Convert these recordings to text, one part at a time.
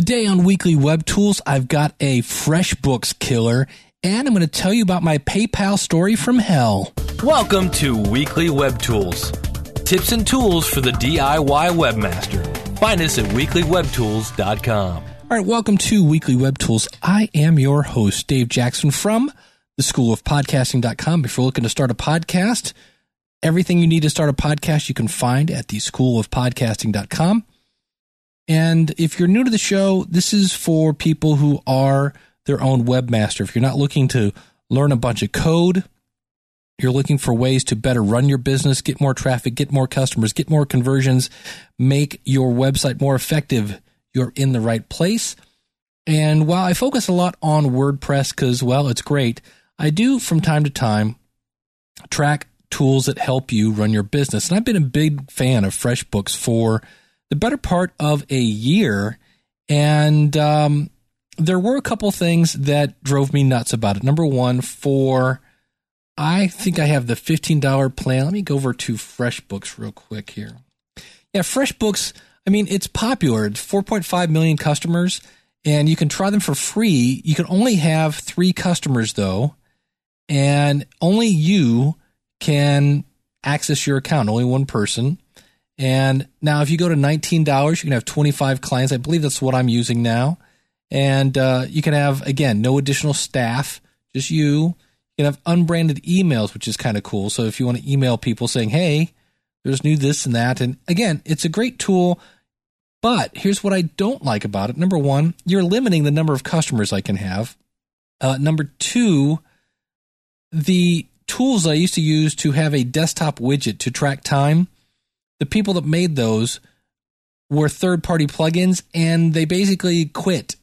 Today on Weekly Web Tools, I've got a FreshBooks killer, and I'm going to tell you about my PayPal story from hell. Welcome to Weekly Web Tools tips and tools for the DIY webmaster. Find us at weeklywebtools.com. All right, welcome to Weekly Web Tools. I am your host, Dave Jackson from the School of Podcasting.com. If you're looking to start a podcast, everything you need to start a podcast you can find at the School of Podcasting.com. And if you're new to the show, this is for people who are their own webmaster. If you're not looking to learn a bunch of code, you're looking for ways to better run your business, get more traffic, get more customers, get more conversions, make your website more effective, you're in the right place. And while I focus a lot on WordPress because, well, it's great, I do from time to time track tools that help you run your business. And I've been a big fan of FreshBooks for the better part of a year. And um, there were a couple things that drove me nuts about it. Number one, for I think I have the $15 plan. Let me go over to FreshBooks real quick here. Yeah, FreshBooks, I mean, it's popular. It's 4.5 million customers, and you can try them for free. You can only have three customers, though, and only you can access your account, only one person. And now, if you go to $19, you can have 25 clients. I believe that's what I'm using now. And uh, you can have, again, no additional staff, just you You can have unbranded emails, which is kind of cool. So if you want to email people saying, hey, there's new this and that. And again, it's a great tool. But here's what I don't like about it. Number one, you're limiting the number of customers I can have. Uh, number two, the tools I used to use to have a desktop widget to track time, the people that made those were third party plugins and they basically quit.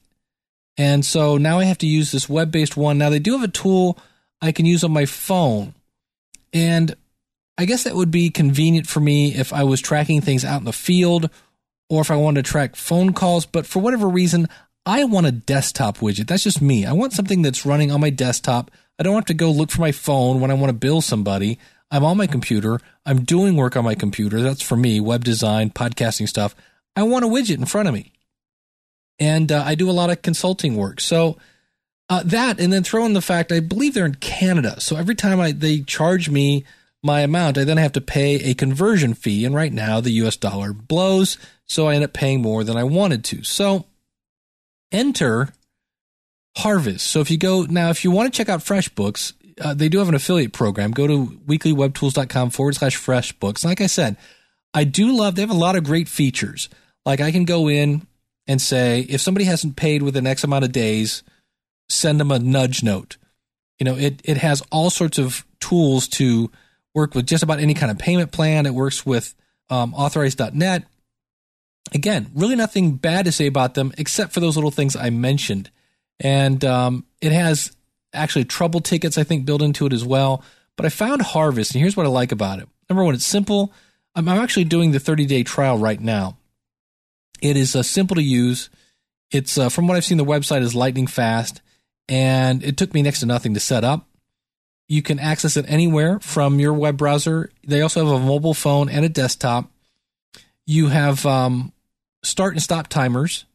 And so now I have to use this web based one. Now they do have a tool I can use on my phone. And I guess that would be convenient for me if I was tracking things out in the field or if I wanted to track phone calls. But for whatever reason, I want a desktop widget. That's just me. I want something that's running on my desktop. I don't have to go look for my phone when I want to bill somebody. I'm on my computer. I'm doing work on my computer. That's for me, web design, podcasting stuff. I want a widget in front of me. And uh, I do a lot of consulting work. So uh, that and then throw in the fact I believe they're in Canada. So every time I they charge me my amount, I then have to pay a conversion fee. And right now the US dollar blows, so I end up paying more than I wanted to. So enter Harvest. So if you go now, if you want to check out FreshBooks, uh, they do have an affiliate program. Go to weeklywebtools.com forward slash FreshBooks. Like I said, I do love, they have a lot of great features. Like I can go in and say, if somebody hasn't paid within X amount of days, send them a nudge note. You know, it, it has all sorts of tools to work with just about any kind of payment plan. It works with um, authorize.net. Again, really nothing bad to say about them except for those little things I mentioned. And um, it has actually trouble tickets, I think, built into it as well. But I found Harvest, and here's what I like about it. Number one, it's simple. I'm, I'm actually doing the 30 day trial right now. It is uh, simple to use. It's uh, from what I've seen, the website is lightning fast and it took me next to nothing to set up. You can access it anywhere from your web browser. They also have a mobile phone and a desktop. You have um, start and stop timers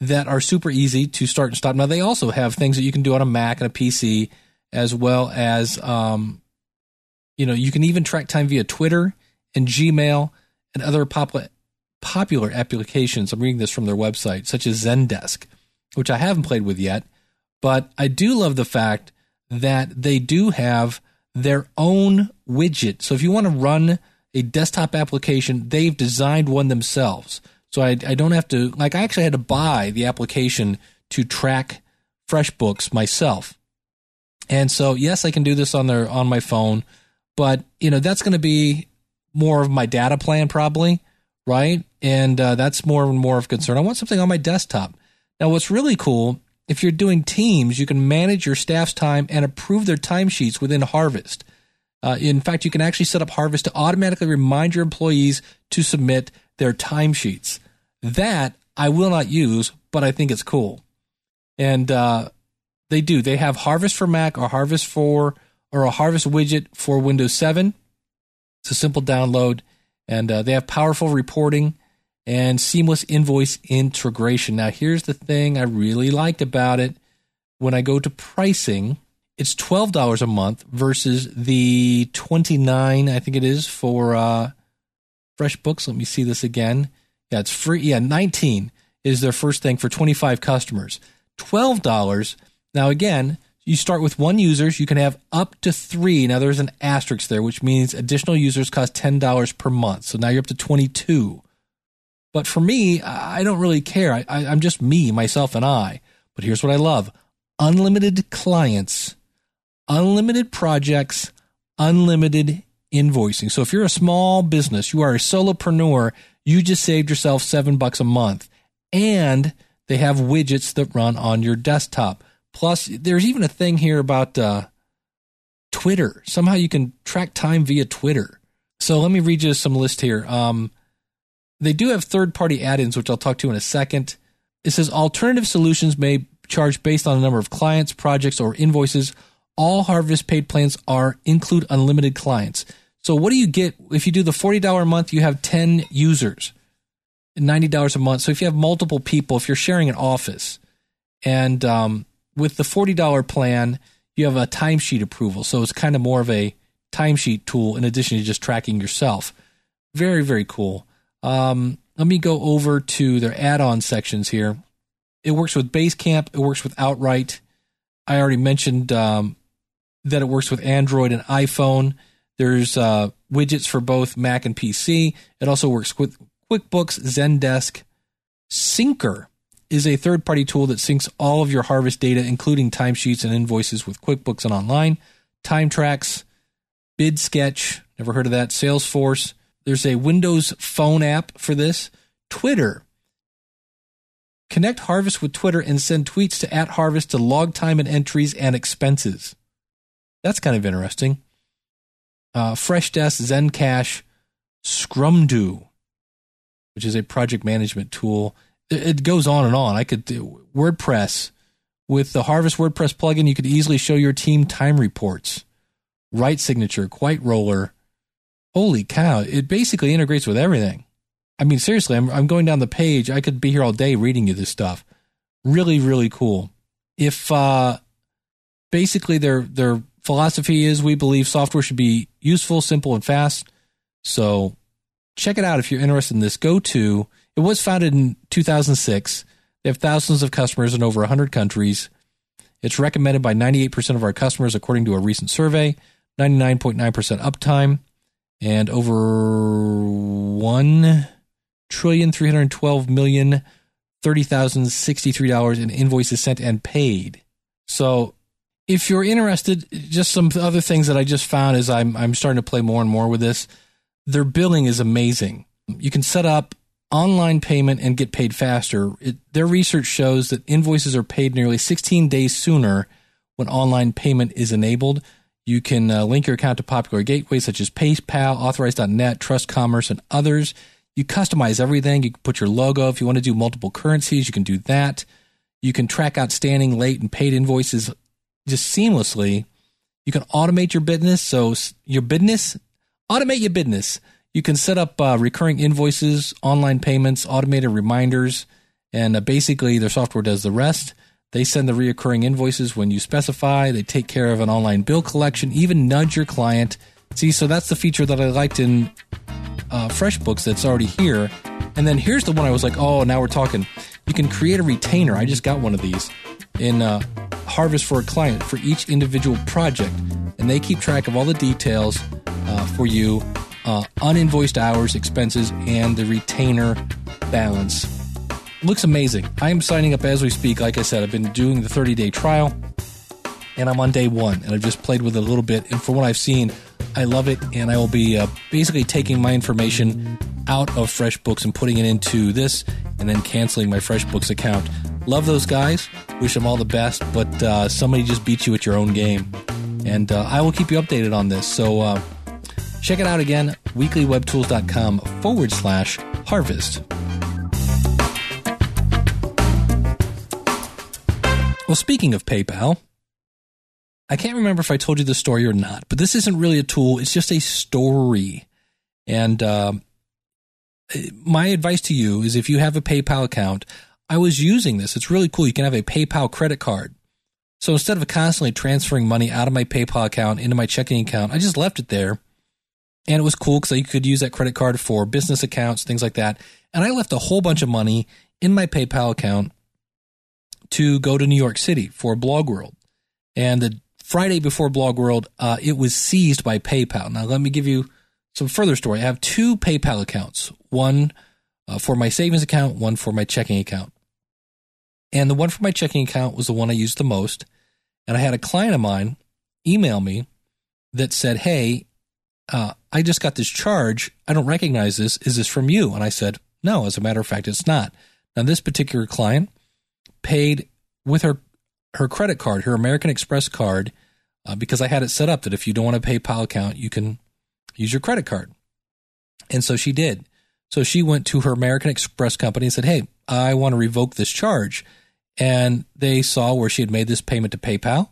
that are super easy to start and stop. Now, they also have things that you can do on a Mac and a PC, as well as, um, you know, you can even track time via Twitter and Gmail and other popular popular applications. I'm reading this from their website, such as Zendesk, which I haven't played with yet. But I do love the fact that they do have their own widget. So if you want to run a desktop application, they've designed one themselves. So I, I don't have to, like, I actually had to buy the application to track FreshBooks myself. And so, yes, I can do this on their on my phone, but you know that's going to be more of my data plan probably, right? And uh, that's more and more of concern. I want something on my desktop. Now, what's really cool if you're doing teams, you can manage your staff's time and approve their timesheets within Harvest. Uh, in fact, you can actually set up Harvest to automatically remind your employees to submit their timesheets. That I will not use, but I think it's cool. And uh, they do. They have Harvest for Mac or Harvest for or a Harvest widget for Windows 7. It's a simple download, and uh, they have powerful reporting and seamless invoice integration. Now, here's the thing I really liked about it. When I go to pricing, it's $12 a month versus the 29 I think it is for uh, FreshBooks. Let me see this again. Yeah, it's free. Yeah, 19 is their first thing for 25 customers. $12. Now, again, you start with one users. You can have up to three. Now, there's an asterisk there, which means additional users cost $10 per month. So now you're up to 22. But for me, I don't really care. I, I, I'm just me, myself, and I. But here's what I love unlimited clients, unlimited projects, unlimited invoicing. So if you're a small business, you are a solopreneur, you just saved yourself seven bucks a month. And they have widgets that run on your desktop. Plus, there's even a thing here about uh, Twitter. Somehow you can track time via Twitter. So let me read you some list here. Um, they do have third party add ins, which I'll talk to in a second. It says alternative solutions may charge based on the number of clients, projects, or invoices. All Harvest paid plans are include unlimited clients. So what do you get if you do the $40 a month, you have 10 users, $90 a month. So if you have multiple people, if you're sharing an office and um, with the $40 plan, you have a timesheet approval. So it's kind of more of a timesheet tool in addition to just tracking yourself. Very, very cool. Um, let me go over to their add-on sections here. It works with Basecamp. It works with Outright. I already mentioned um, that it works with Android and iPhone. There's uh, widgets for both Mac and PC. It also works with QuickBooks, Zendesk. Syncer is a third party tool that syncs all of your harvest data, including timesheets and invoices, with QuickBooks and online. Time Tracks, Bidsketch, never heard of that. Salesforce, there's a Windows phone app for this. Twitter. Connect Harvest with Twitter and send tweets to at Harvest to log time and entries and expenses. That's kind of interesting. Uh, Freshdesk, Zencash, Scrumdo, which is a project management tool. It, it goes on and on. I could do WordPress. With the Harvest WordPress plugin, you could easily show your team time reports. Right Signature, Quote Roller, holy cow, it basically integrates with everything. I mean, seriously, I'm, I'm going down the page. I could be here all day reading you this stuff. Really, really cool. If uh, basically their their philosophy is, we believe software should be useful, simple, and fast. So check it out if you're interested in this. Go to it was founded in 2006. They have thousands of customers in over 100 countries. It's recommended by 98% of our customers, according to a recent survey. 99.9% uptime and over one trillion three hundred twelve million thirty thousand sixty three dollars in invoices sent and paid. So if you're interested, just some other things that I just found as I'm I'm starting to play more and more with this. Their billing is amazing. You can set up online payment and get paid faster. It, their research shows that invoices are paid nearly 16 days sooner when online payment is enabled. You can uh, link your account to popular gateways such as PayPal, Authorize.net, Trust Commerce, and others. You customize everything. You can put your logo. If you want to do multiple currencies, you can do that. You can track outstanding, late, and paid invoices just seamlessly. You can automate your business. So your business, automate your business. You can set up uh, recurring invoices, online payments, automated reminders, and uh, basically their software does the rest. They send the reoccurring invoices when you specify. They take care of an online bill collection, even nudge your client. See, so that's the feature that I liked in uh, FreshBooks that's already here. And then here's the one I was like, oh, now we're talking. You can create a retainer. I just got one of these in uh, Harvest for a client for each individual project. And they keep track of all the details uh, for you uh, uninvoiced hours, expenses, and the retainer balance looks amazing. I am signing up as we speak. Like I said, I've been doing the 30 day trial and I'm on day one and I've just played with it a little bit. And from what I've seen, I love it. And I will be uh, basically taking my information out of FreshBooks and putting it into this and then canceling my FreshBooks account. Love those guys. Wish them all the best. But uh, somebody just beat you at your own game. And uh, I will keep you updated on this. So uh, check it out again weeklywebtools.com forward slash harvest. Well, speaking of PayPal, I can't remember if I told you the story or not, but this isn't really a tool. It's just a story. And uh, my advice to you is if you have a PayPal account, I was using this. It's really cool. You can have a PayPal credit card. So instead of constantly transferring money out of my PayPal account into my checking account, I just left it there. And it was cool because you could use that credit card for business accounts, things like that. And I left a whole bunch of money in my PayPal account to go to New York City for BlogWorld. And the Friday before BlogWorld, uh, it was seized by PayPal. Now, let me give you some further story. I have two PayPal accounts one uh, for my savings account, one for my checking account. And the one for my checking account was the one I used the most. And I had a client of mine email me that said, Hey, uh, I just got this charge. I don't recognize this. Is this from you? And I said, No, as a matter of fact, it's not. Now, this particular client paid with her her credit card, her American Express card, uh, because I had it set up that if you don't want a PayPal account, you can use your credit card. And so she did. So she went to her American Express company and said, Hey, I want to revoke this charge. And they saw where she had made this payment to PayPal.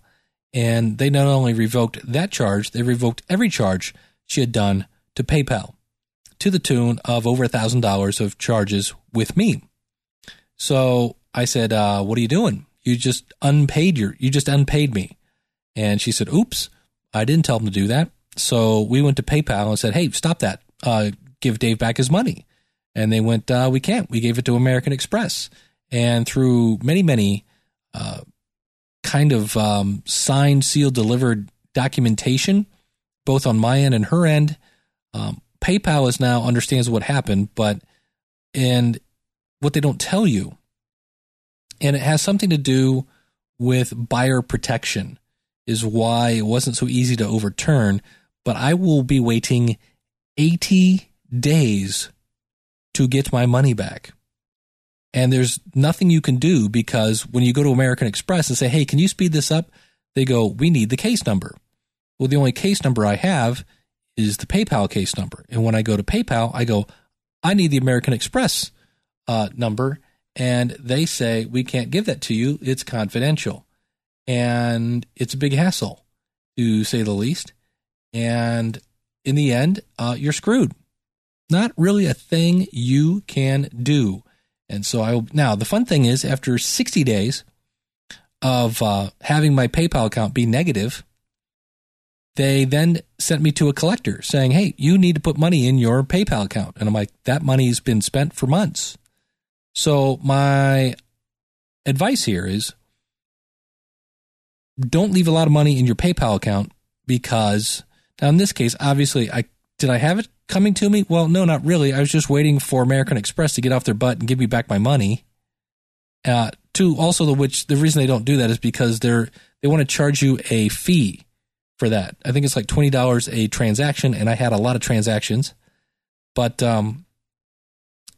And they not only revoked that charge, they revoked every charge she had done to PayPal to the tune of over a $1,000 of charges with me. So I said, uh, What are you doing? You just unpaid your, you just unpaid me. And she said, Oops, I didn't tell them to do that. So we went to PayPal and said, Hey, stop that. Uh, give Dave back his money. And they went, uh, We can't. We gave it to American Express. And through many, many uh, kind of um, signed, sealed, delivered documentation, both on my end and her end, um, PayPal is now understands what happened, but and what they don't tell you, and it has something to do with buyer protection, is why it wasn't so easy to overturn. But I will be waiting 80 days to get my money back. And there's nothing you can do because when you go to American Express and say, hey, can you speed this up? They go, we need the case number. Well, the only case number I have is the PayPal case number. And when I go to PayPal, I go, I need the American Express uh, number. And they say, we can't give that to you. It's confidential. And it's a big hassle, to say the least. And in the end, uh, you're screwed. Not really a thing you can do. And so I now the fun thing is after 60 days of uh, having my PayPal account be negative, they then sent me to a collector saying, "Hey, you need to put money in your PayPal account." And I'm like, "That money's been spent for months." So my advice here is don't leave a lot of money in your PayPal account because now in this case, obviously I did I have it coming to me? Well, no, not really. I was just waiting for American Express to get off their butt and give me back my money. Uh, to also the which the reason they don't do that is because they're they want to charge you a fee for that. I think it's like twenty dollars a transaction, and I had a lot of transactions, but um,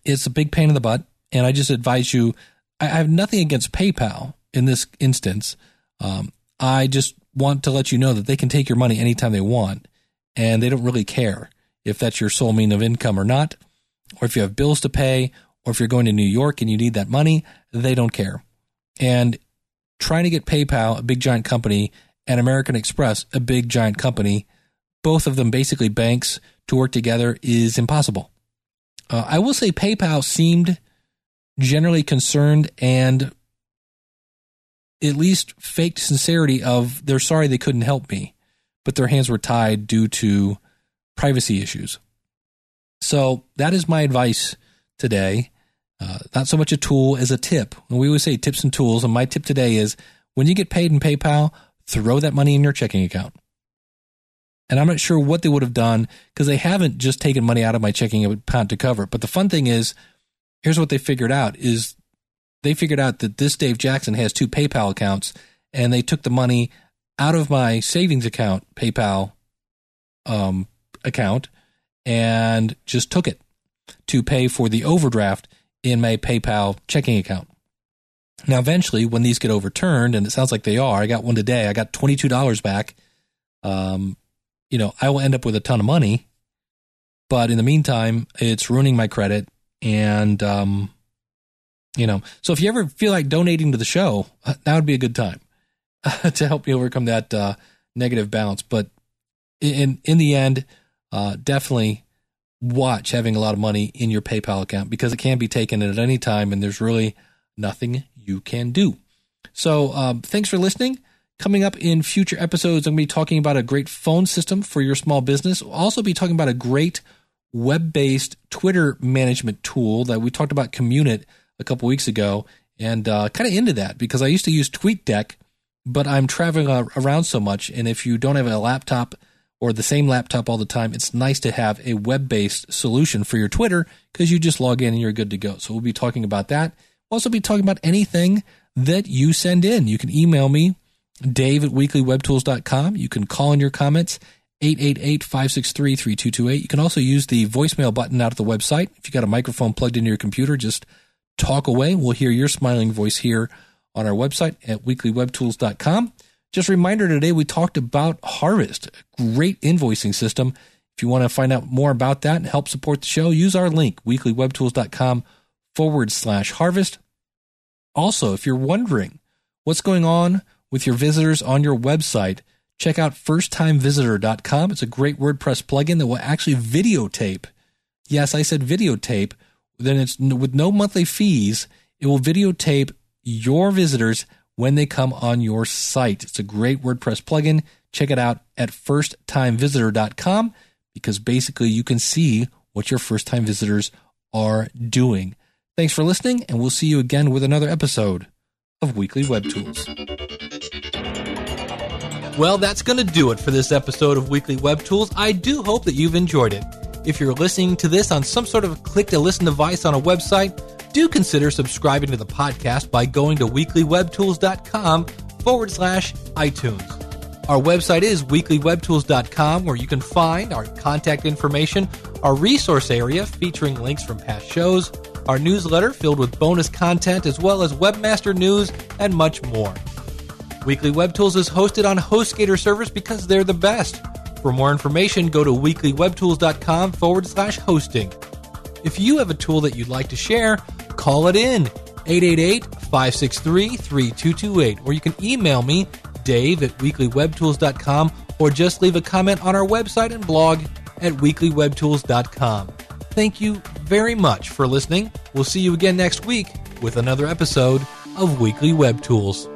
it's a big pain in the butt. And I just advise you. I, have nothing against PayPal in this instance. Um, I just want to let you know that they can take your money anytime they want, and they don't really care if that's your sole mean of income or not, or if you have bills to pay, or if you're going to New York and you need that money, they don't care. And trying to get PayPal, a big giant company, and American Express, a big giant company, both of them basically banks, to work together is impossible. Uh, I will say PayPal seemed generally concerned and at least faked sincerity of they're sorry they couldn't help me, but their hands were tied due to privacy issues. So that is my advice today. Uh, not so much a tool as a tip. And we always say tips and tools. And my tip today is when you get paid in PayPal, throw that money in your checking account. And I'm not sure what they would have done because they haven't just taken money out of my checking account to cover it. But the fun thing is, here's what they figured out is they figured out that this Dave Jackson has two PayPal accounts and they took the money out of my savings account PayPal um, account and just took it to pay for the overdraft in my PayPal checking account. Now, eventually, when these get overturned, and it sounds like they are, I got one today. I got twenty two dollars back. Um, you know, I will end up with a ton of money, but in the meantime, it's ruining my credit. And um, you know, so if you ever feel like donating to the show, that would be a good time to help you overcome that uh, negative balance. But in in the end, uh, definitely watch having a lot of money in your PayPal account because it can be taken at any time and there's really nothing you can do. So, um, thanks for listening. Coming up in future episodes, I'm going to be talking about a great phone system for your small business. We'll also be talking about a great web based Twitter management tool that we talked about Communit a couple weeks ago and uh, kind of into that because I used to use TweetDeck, but I'm traveling around so much. And if you don't have a laptop or the same laptop all the time, it's nice to have a web based solution for your Twitter because you just log in and you're good to go. So we'll be talking about that. We'll also be talking about anything that you send in. You can email me, dave at weeklywebtools.com. You can call in your comments, 888-563-3228. You can also use the voicemail button out at the website. If you got a microphone plugged into your computer, just talk away. We'll hear your smiling voice here on our website at weeklywebtools.com. Just a reminder today, we talked about Harvest, a great invoicing system. If you want to find out more about that and help support the show, use our link, weeklywebtools.com forward slash harvest. Also, if you're wondering what's going on with your visitors on your website, check out firsttimevisitor.com. It's a great WordPress plugin that will actually videotape. Yes, I said videotape. Then it's with no monthly fees. It will videotape your visitors when they come on your site. It's a great WordPress plugin. Check it out at firsttimevisitor.com because basically you can see what your first time visitors are doing. Thanks for listening, and we'll see you again with another episode of Weekly Web Tools. Well, that's going to do it for this episode of Weekly Web Tools. I do hope that you've enjoyed it. If you're listening to this on some sort of click to listen device on a website, do consider subscribing to the podcast by going to weeklywebtools.com forward slash iTunes. Our website is weeklywebtools.com where you can find our contact information, our resource area featuring links from past shows, our newsletter filled with bonus content as well as webmaster news and much more. Weekly Web Tools is hosted on HostGator servers because they're the best. For more information, go to weeklywebtools.com forward slash hosting. If you have a tool that you'd like to share, call it in 888 563 3228, or you can email me, dave at weeklywebtools.com, or just leave a comment on our website and blog at weeklywebtools.com. Thank you very much for listening. We'll see you again next week with another episode of Weekly Web Tools.